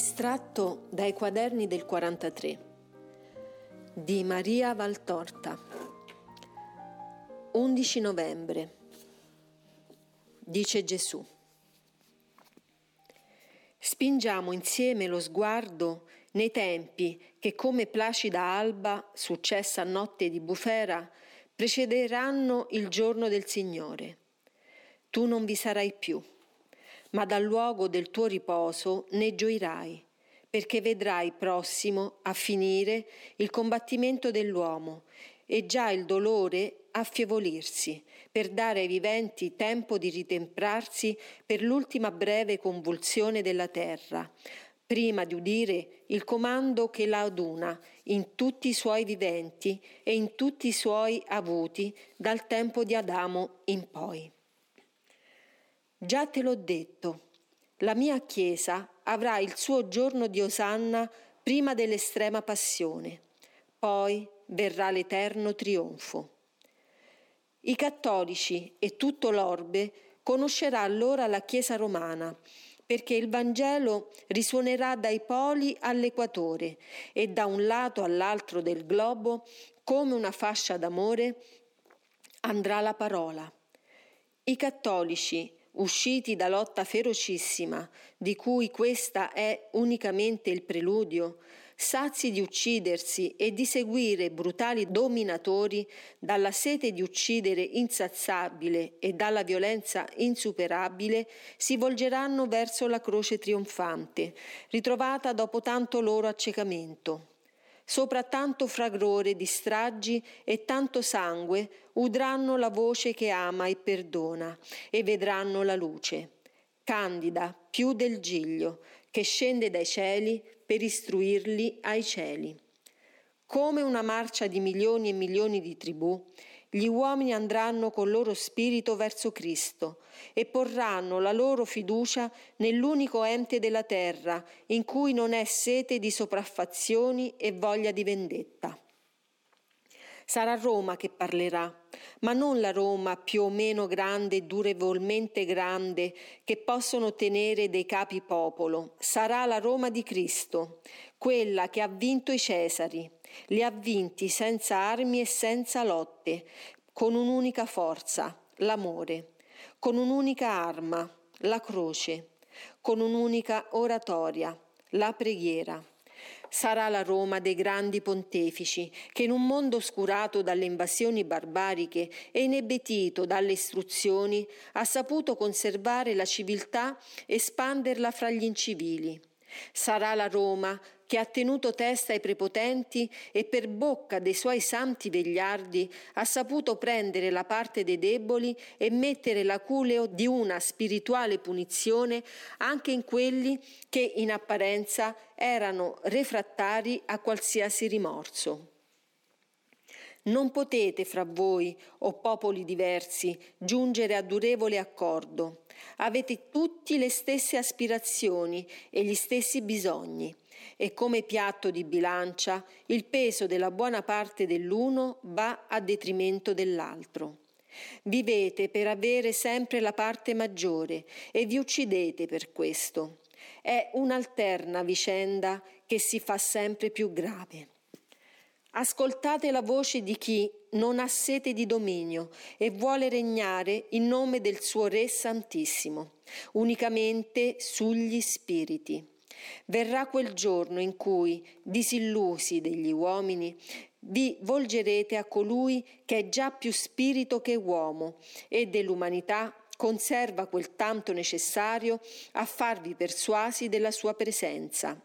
Estratto dai quaderni del 43 di Maria Valtorta 11 novembre Dice Gesù Spingiamo insieme lo sguardo nei tempi che come placida alba successa notte di bufera precederanno il giorno del Signore. Tu non vi sarai più ma dal luogo del tuo riposo ne gioirai, perché vedrai prossimo a finire il combattimento dell'uomo e già il dolore affievolirsi, per dare ai viventi tempo di ritemprarsi per l'ultima breve convulsione della terra, prima di udire il comando che la aduna in tutti i suoi viventi e in tutti i suoi avuti dal tempo di Adamo in poi. Già te l'ho detto, la mia Chiesa avrà il suo giorno di Osanna prima dell'estrema passione, poi verrà l'eterno trionfo. I cattolici e tutto l'orbe conoscerà allora la Chiesa romana, perché il Vangelo risuonerà dai poli all'equatore e da un lato all'altro del globo, come una fascia d'amore, andrà la parola. I cattolici usciti da lotta ferocissima, di cui questa è unicamente il preludio, sazi di uccidersi e di seguire brutali dominatori, dalla sete di uccidere insaziabile e dalla violenza insuperabile, si volgeranno verso la croce trionfante, ritrovata dopo tanto loro accecamento. Sopra tanto fragore di stragi e tanto sangue udranno la voce che ama e perdona e vedranno la luce, candida più del giglio, che scende dai cieli per istruirli ai cieli. Come una marcia di milioni e milioni di tribù, gli uomini andranno col loro spirito verso Cristo e porranno la loro fiducia nell'unico ente della terra in cui non è sete di sopraffazioni e voglia di vendetta. Sarà Roma che parlerà, ma non la Roma più o meno grande e durevolmente grande che possono tenere dei capi popolo. Sarà la Roma di Cristo, quella che ha vinto i Cesari, li ha vinti senza armi e senza lotte, con un'unica forza, l'amore, con un'unica arma, la croce, con un'unica oratoria, la preghiera. Sarà la Roma dei grandi pontefici, che in un mondo oscurato dalle invasioni barbariche e inebetito dalle istruzioni ha saputo conservare la civiltà e espanderla fra gli incivili. Sarà la Roma che ha tenuto testa ai prepotenti e per bocca dei suoi santi vegliardi ha saputo prendere la parte dei deboli e mettere l'aculeo di una spirituale punizione anche in quelli che in apparenza erano refrattari a qualsiasi rimorso. Non potete fra voi, o popoli diversi, giungere a durevole accordo. Avete tutti le stesse aspirazioni e gli stessi bisogni e come piatto di bilancia il peso della buona parte dell'uno va a detrimento dell'altro. Vivete per avere sempre la parte maggiore e vi uccidete per questo. È un'alterna vicenda che si fa sempre più grave. Ascoltate la voce di chi non ha sete di dominio e vuole regnare in nome del suo Re Santissimo, unicamente sugli spiriti. Verrà quel giorno in cui, disillusi degli uomini, vi volgerete a colui che è già più spirito che uomo e dell'umanità conserva quel tanto necessario a farvi persuasi della sua presenza.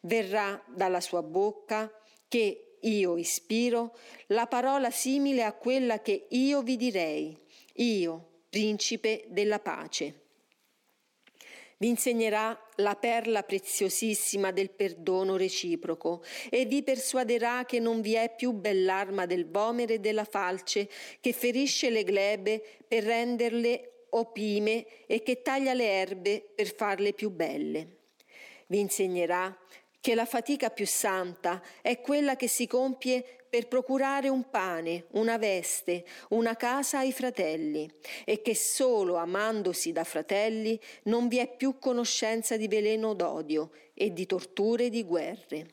Verrà dalla sua bocca che io ispiro, la parola simile a quella che io vi direi, io, principe della pace. Vi insegnerà la perla preziosissima del perdono reciproco e vi persuaderà che non vi è più bell'arma del vomere e della falce che ferisce le glebe per renderle opime e che taglia le erbe per farle più belle. Vi insegnerà che la fatica più santa è quella che si compie per procurare un pane, una veste, una casa ai fratelli, e che solo amandosi da fratelli non vi è più conoscenza di veleno d'odio e di torture e di guerre.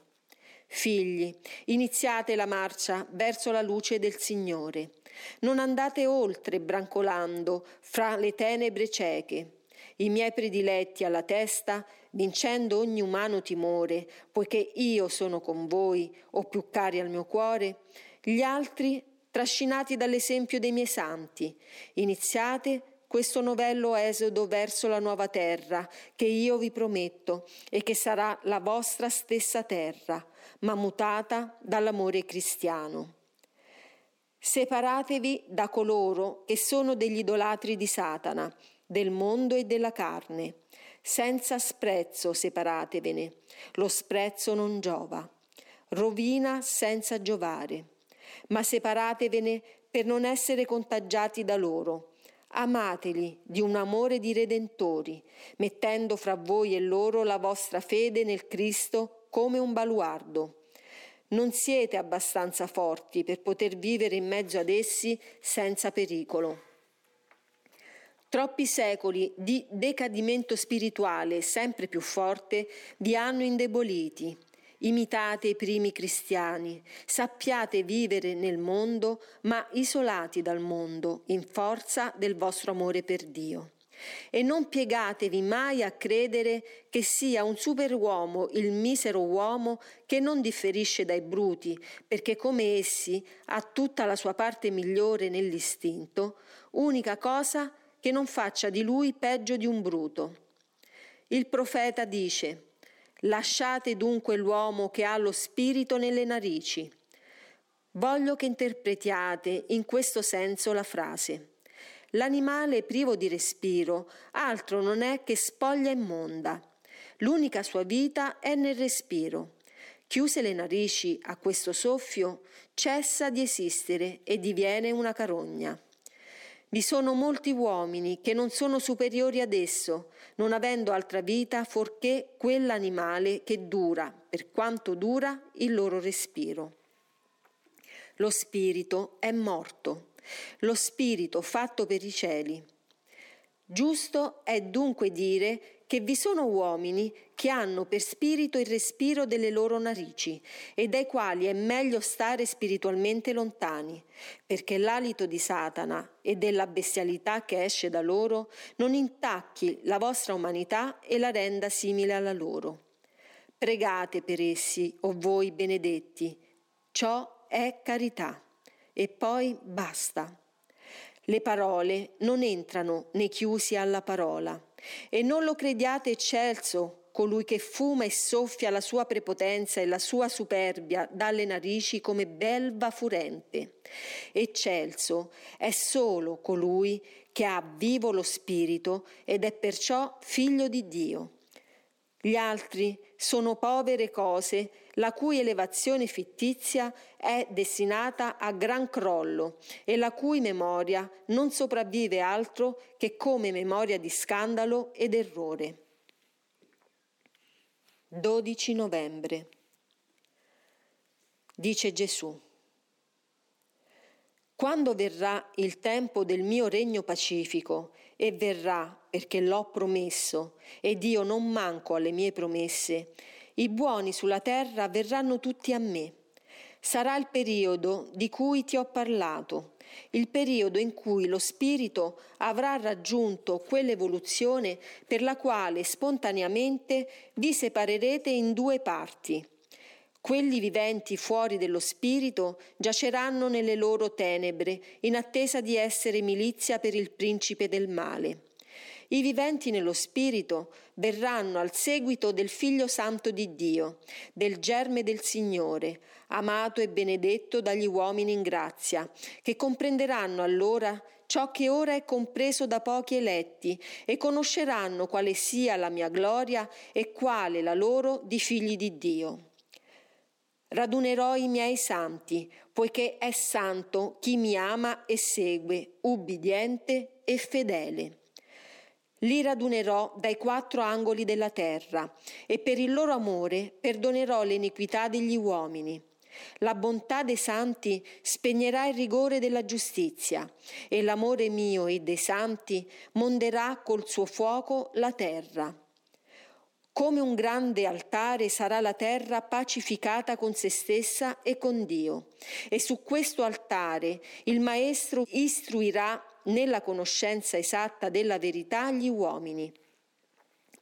Figli, iniziate la marcia verso la luce del Signore. Non andate oltre brancolando fra le tenebre cieche i miei prediletti alla testa, vincendo ogni umano timore, poiché io sono con voi, o più cari al mio cuore, gli altri trascinati dall'esempio dei miei santi. Iniziate questo novello esodo verso la nuova terra che io vi prometto e che sarà la vostra stessa terra, ma mutata dall'amore cristiano. Separatevi da coloro che sono degli idolatri di Satana del mondo e della carne. Senza sprezzo separatevene, lo sprezzo non giova. Rovina senza giovare. Ma separatevene per non essere contagiati da loro. Amateli di un amore di redentori, mettendo fra voi e loro la vostra fede nel Cristo come un baluardo. Non siete abbastanza forti per poter vivere in mezzo ad essi senza pericolo. Troppi secoli di decadimento spirituale sempre più forte vi hanno indeboliti. Imitate i primi cristiani, sappiate vivere nel mondo, ma isolati dal mondo, in forza del vostro amore per Dio. E non piegatevi mai a credere che sia un superuomo il misero uomo che non differisce dai bruti, perché come essi ha tutta la sua parte migliore nell'istinto, unica cosa che non faccia di lui peggio di un bruto. Il profeta dice, lasciate dunque l'uomo che ha lo spirito nelle narici. Voglio che interpretiate in questo senso la frase. L'animale privo di respiro altro non è che spoglia immonda. L'unica sua vita è nel respiro. Chiuse le narici a questo soffio, cessa di esistere e diviene una carogna. Vi sono molti uomini che non sono superiori ad esso, non avendo altra vita forché quell'animale che dura, per quanto dura, il loro respiro. Lo spirito è morto, lo spirito fatto per i cieli. Giusto è dunque dire che vi sono uomini che hanno per spirito il respiro delle loro narici e dai quali è meglio stare spiritualmente lontani, perché l'alito di Satana e della bestialità che esce da loro non intacchi la vostra umanità e la renda simile alla loro. Pregate per essi, o voi benedetti, ciò è carità. E poi basta. Le parole non entrano né chiusi alla parola e non lo crediate eccelso, colui che fuma e soffia la sua prepotenza e la sua superbia dalle narici come belva furente. Eccelso è solo colui che ha vivo lo spirito ed è perciò figlio di Dio. Gli altri sono povere cose la cui elevazione fittizia è destinata a gran crollo e la cui memoria non sopravvive altro che come memoria di scandalo ed errore. 12 novembre. Dice Gesù. Quando verrà il tempo del mio regno pacifico, e verrà perché l'ho promesso, ed io non manco alle mie promesse, i buoni sulla terra verranno tutti a me. Sarà il periodo di cui ti ho parlato, il periodo in cui lo spirito avrà raggiunto quell'evoluzione per la quale spontaneamente vi separerete in due parti. Quelli viventi fuori dello spirito giaceranno nelle loro tenebre in attesa di essere milizia per il principe del male. I viventi nello Spirito verranno al seguito del Figlio Santo di Dio, del germe del Signore, amato e benedetto dagli uomini in grazia, che comprenderanno allora ciò che ora è compreso da pochi eletti e conosceranno quale sia la mia gloria e quale la loro di figli di Dio. Radunerò i miei santi, poiché è santo chi mi ama e segue, ubbidiente e fedele. Li radunerò dai quattro angoli della terra e per il loro amore perdonerò l'iniquità degli uomini. La bontà dei santi spegnerà il rigore della giustizia e l'amore mio e dei santi monderà col suo fuoco la terra. Come un grande altare sarà la terra pacificata con se stessa e con Dio. E su questo altare il Maestro istruirà nella conoscenza esatta della verità gli uomini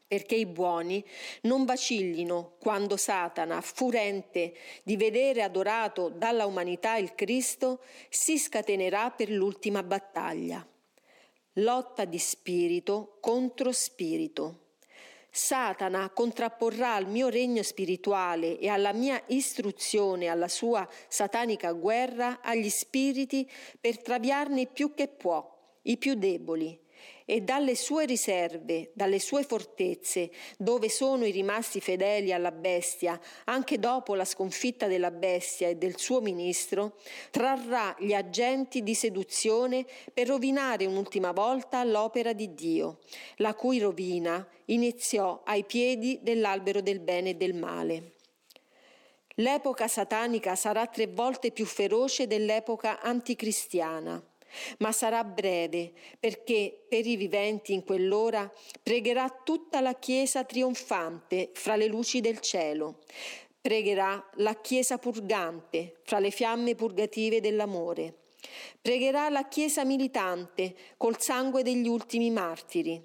perché i buoni non vacillino quando Satana, furente di vedere adorato dalla umanità il Cristo, si scatenerà per l'ultima battaglia. Lotta di spirito contro spirito. Satana contrapporrà al mio regno spirituale e alla mia istruzione, alla sua satanica guerra, agli spiriti per traviarne più che può i più deboli, e dalle sue riserve, dalle sue fortezze, dove sono i rimasti fedeli alla bestia, anche dopo la sconfitta della bestia e del suo ministro, trarrà gli agenti di seduzione per rovinare un'ultima volta l'opera di Dio, la cui rovina iniziò ai piedi dell'albero del bene e del male. L'epoca satanica sarà tre volte più feroce dell'epoca anticristiana ma sarà breve perché per i viventi in quell'ora pregherà tutta la Chiesa trionfante fra le luci del cielo. Pregherà la Chiesa purgante fra le fiamme purgative dell'amore. Pregherà la Chiesa militante col sangue degli ultimi martiri.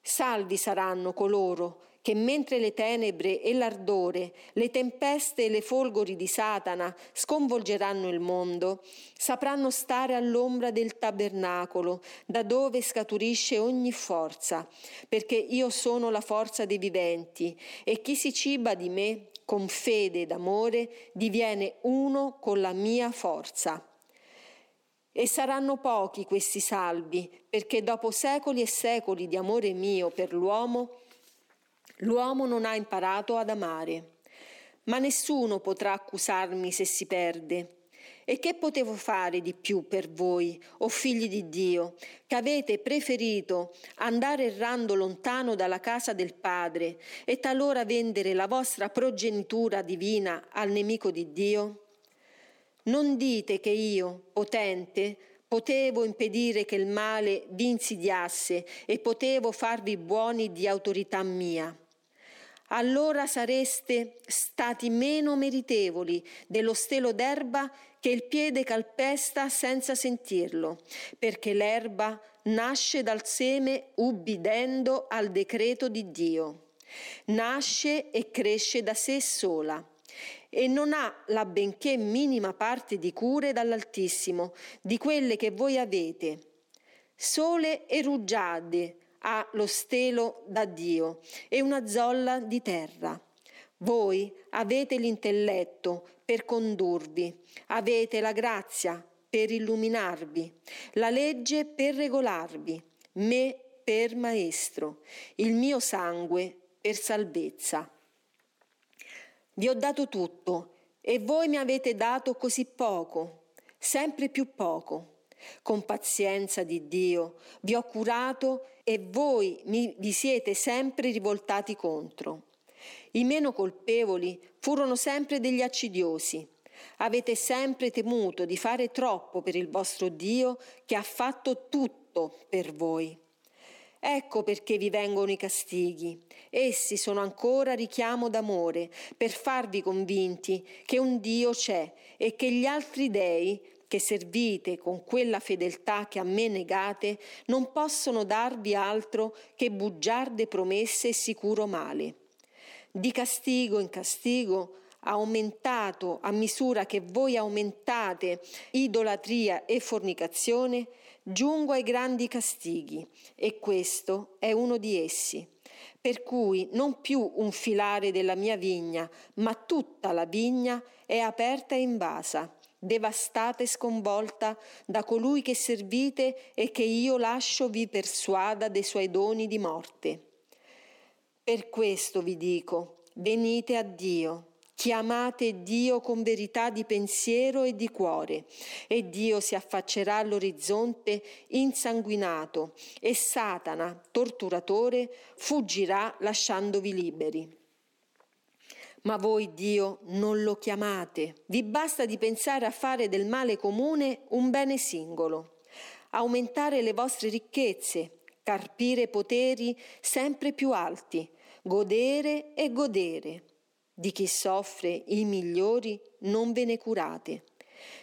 Salvi saranno coloro che mentre le tenebre e l'ardore, le tempeste e le folgori di Satana sconvolgeranno il mondo, sapranno stare all'ombra del tabernacolo, da dove scaturisce ogni forza, perché io sono la forza dei viventi e chi si ciba di me con fede ed amore diviene uno con la mia forza. E saranno pochi questi salvi, perché dopo secoli e secoli di amore mio per l'uomo, L'uomo non ha imparato ad amare, ma nessuno potrà accusarmi se si perde. E che potevo fare di più per voi, o figli di Dio, che avete preferito andare errando lontano dalla casa del Padre e talora vendere la vostra progenitura divina al nemico di Dio? Non dite che io, potente, potevo impedire che il male vi insidiasse e potevo farvi buoni di autorità mia allora sareste stati meno meritevoli dello stelo d'erba che il piede calpesta senza sentirlo, perché l'erba nasce dal seme ubbidendo al decreto di Dio. Nasce e cresce da sé sola e non ha la benché minima parte di cure dall'Altissimo, di quelle che voi avete. Sole e rugiade, ha lo stelo da Dio e una zolla di terra. Voi avete l'intelletto per condurvi, avete la grazia per illuminarvi, la legge per regolarvi, me per maestro, il mio sangue per salvezza. Vi ho dato tutto e voi mi avete dato così poco, sempre più poco. Con pazienza di Dio vi ho curato e voi mi, vi siete sempre rivoltati contro. I meno colpevoli furono sempre degli accidiosi. Avete sempre temuto di fare troppo per il vostro Dio che ha fatto tutto per voi. Ecco perché vi vengono i castighi. Essi sono ancora richiamo d'amore per farvi convinti che un Dio c'è e che gli altri dei che servite con quella fedeltà che a me negate, non possono darvi altro che bugiarde promesse e sicuro male. Di castigo in castigo aumentato a misura che voi aumentate idolatria e fornicazione, giungo ai grandi castighi, e questo è uno di essi. Per cui non più un filare della mia vigna, ma tutta la vigna è aperta e invasa devastata e sconvolta da colui che servite e che io lascio vi persuada dei suoi doni di morte. Per questo vi dico, venite a Dio, Chiamate Dio con verità di pensiero e di cuore, e Dio si affaccerà all'orizzonte insanguinato, e Satana, torturatore, fuggirà lasciandovi liberi. Ma voi Dio non lo chiamate, vi basta di pensare a fare del male comune un bene singolo, aumentare le vostre ricchezze, carpire poteri sempre più alti, godere e godere. Di chi soffre i migliori non ve ne curate,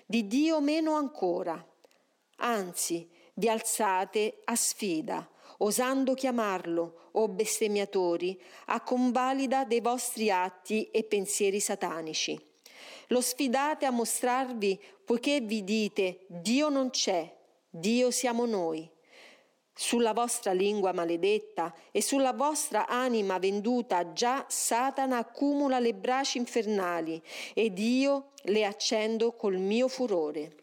di Dio meno ancora, anzi vi alzate a sfida, osando chiamarlo, o bestemmiatori, a convalida dei vostri atti e pensieri satanici. Lo sfidate a mostrarvi poiché vi dite Dio non c'è, Dio siamo noi sulla vostra lingua maledetta e sulla vostra anima venduta già Satana accumula le braci infernali ed io le accendo col mio furore.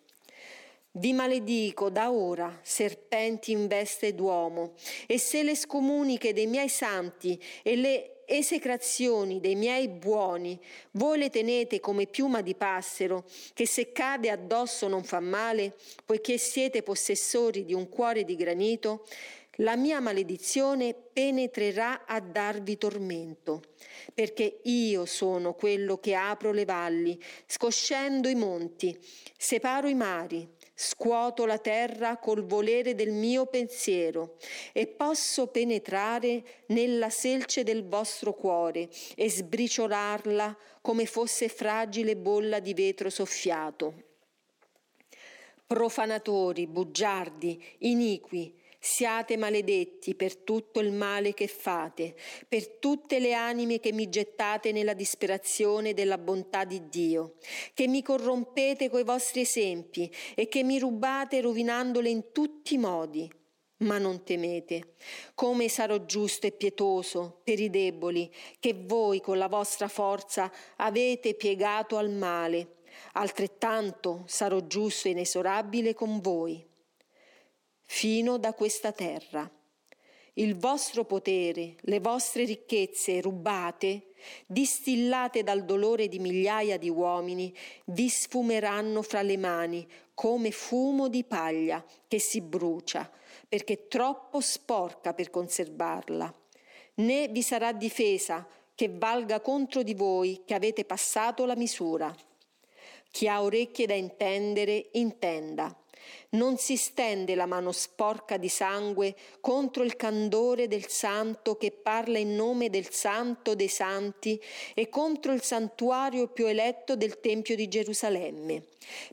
Vi maledico da ora, serpenti in veste d'uomo, e se le scomuniche dei miei santi e le esecrazioni dei miei buoni, voi le tenete come piuma di passero, che se cade addosso non fa male, poiché siete possessori di un cuore di granito, la mia maledizione penetrerà a darvi tormento, perché io sono quello che apro le valli, scoscendo i monti, separo i mari, Scuoto la terra col volere del mio pensiero e posso penetrare nella selce del vostro cuore e sbriciolarla come fosse fragile bolla di vetro soffiato. Profanatori, bugiardi, iniqui, Siate maledetti per tutto il male che fate, per tutte le anime che mi gettate nella disperazione della bontà di Dio, che mi corrompete coi vostri esempi e che mi rubate rovinandole in tutti i modi. Ma non temete, come sarò giusto e pietoso per i deboli, che voi con la vostra forza avete piegato al male, altrettanto sarò giusto e inesorabile con voi fino da questa terra. Il vostro potere, le vostre ricchezze rubate, distillate dal dolore di migliaia di uomini, vi sfumeranno fra le mani come fumo di paglia che si brucia, perché è troppo sporca per conservarla. Né vi sarà difesa che valga contro di voi che avete passato la misura. Chi ha orecchie da intendere, intenda. Non si stende la mano sporca di sangue contro il candore del santo che parla in nome del santo dei santi e contro il santuario più eletto del Tempio di Gerusalemme,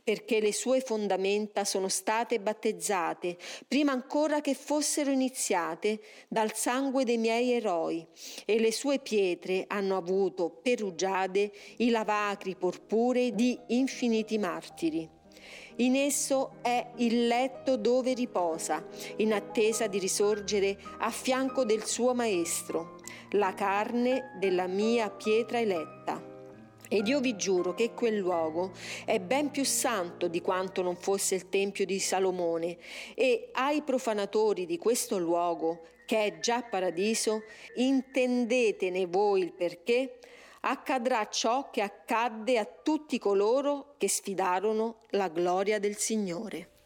perché le sue fondamenta sono state battezzate prima ancora che fossero iniziate dal sangue dei miei eroi e le sue pietre hanno avuto per rugiade i lavacri purpurei di infiniti martiri. In esso è il letto dove riposa, in attesa di risorgere a fianco del suo Maestro, la carne della mia pietra eletta. Ed io vi giuro che quel luogo è ben più santo di quanto non fosse il Tempio di Salomone e ai profanatori di questo luogo, che è già paradiso, intendetene voi il perché, accadrà ciò che accadde a tutti coloro che sfidarono la gloria del Signore.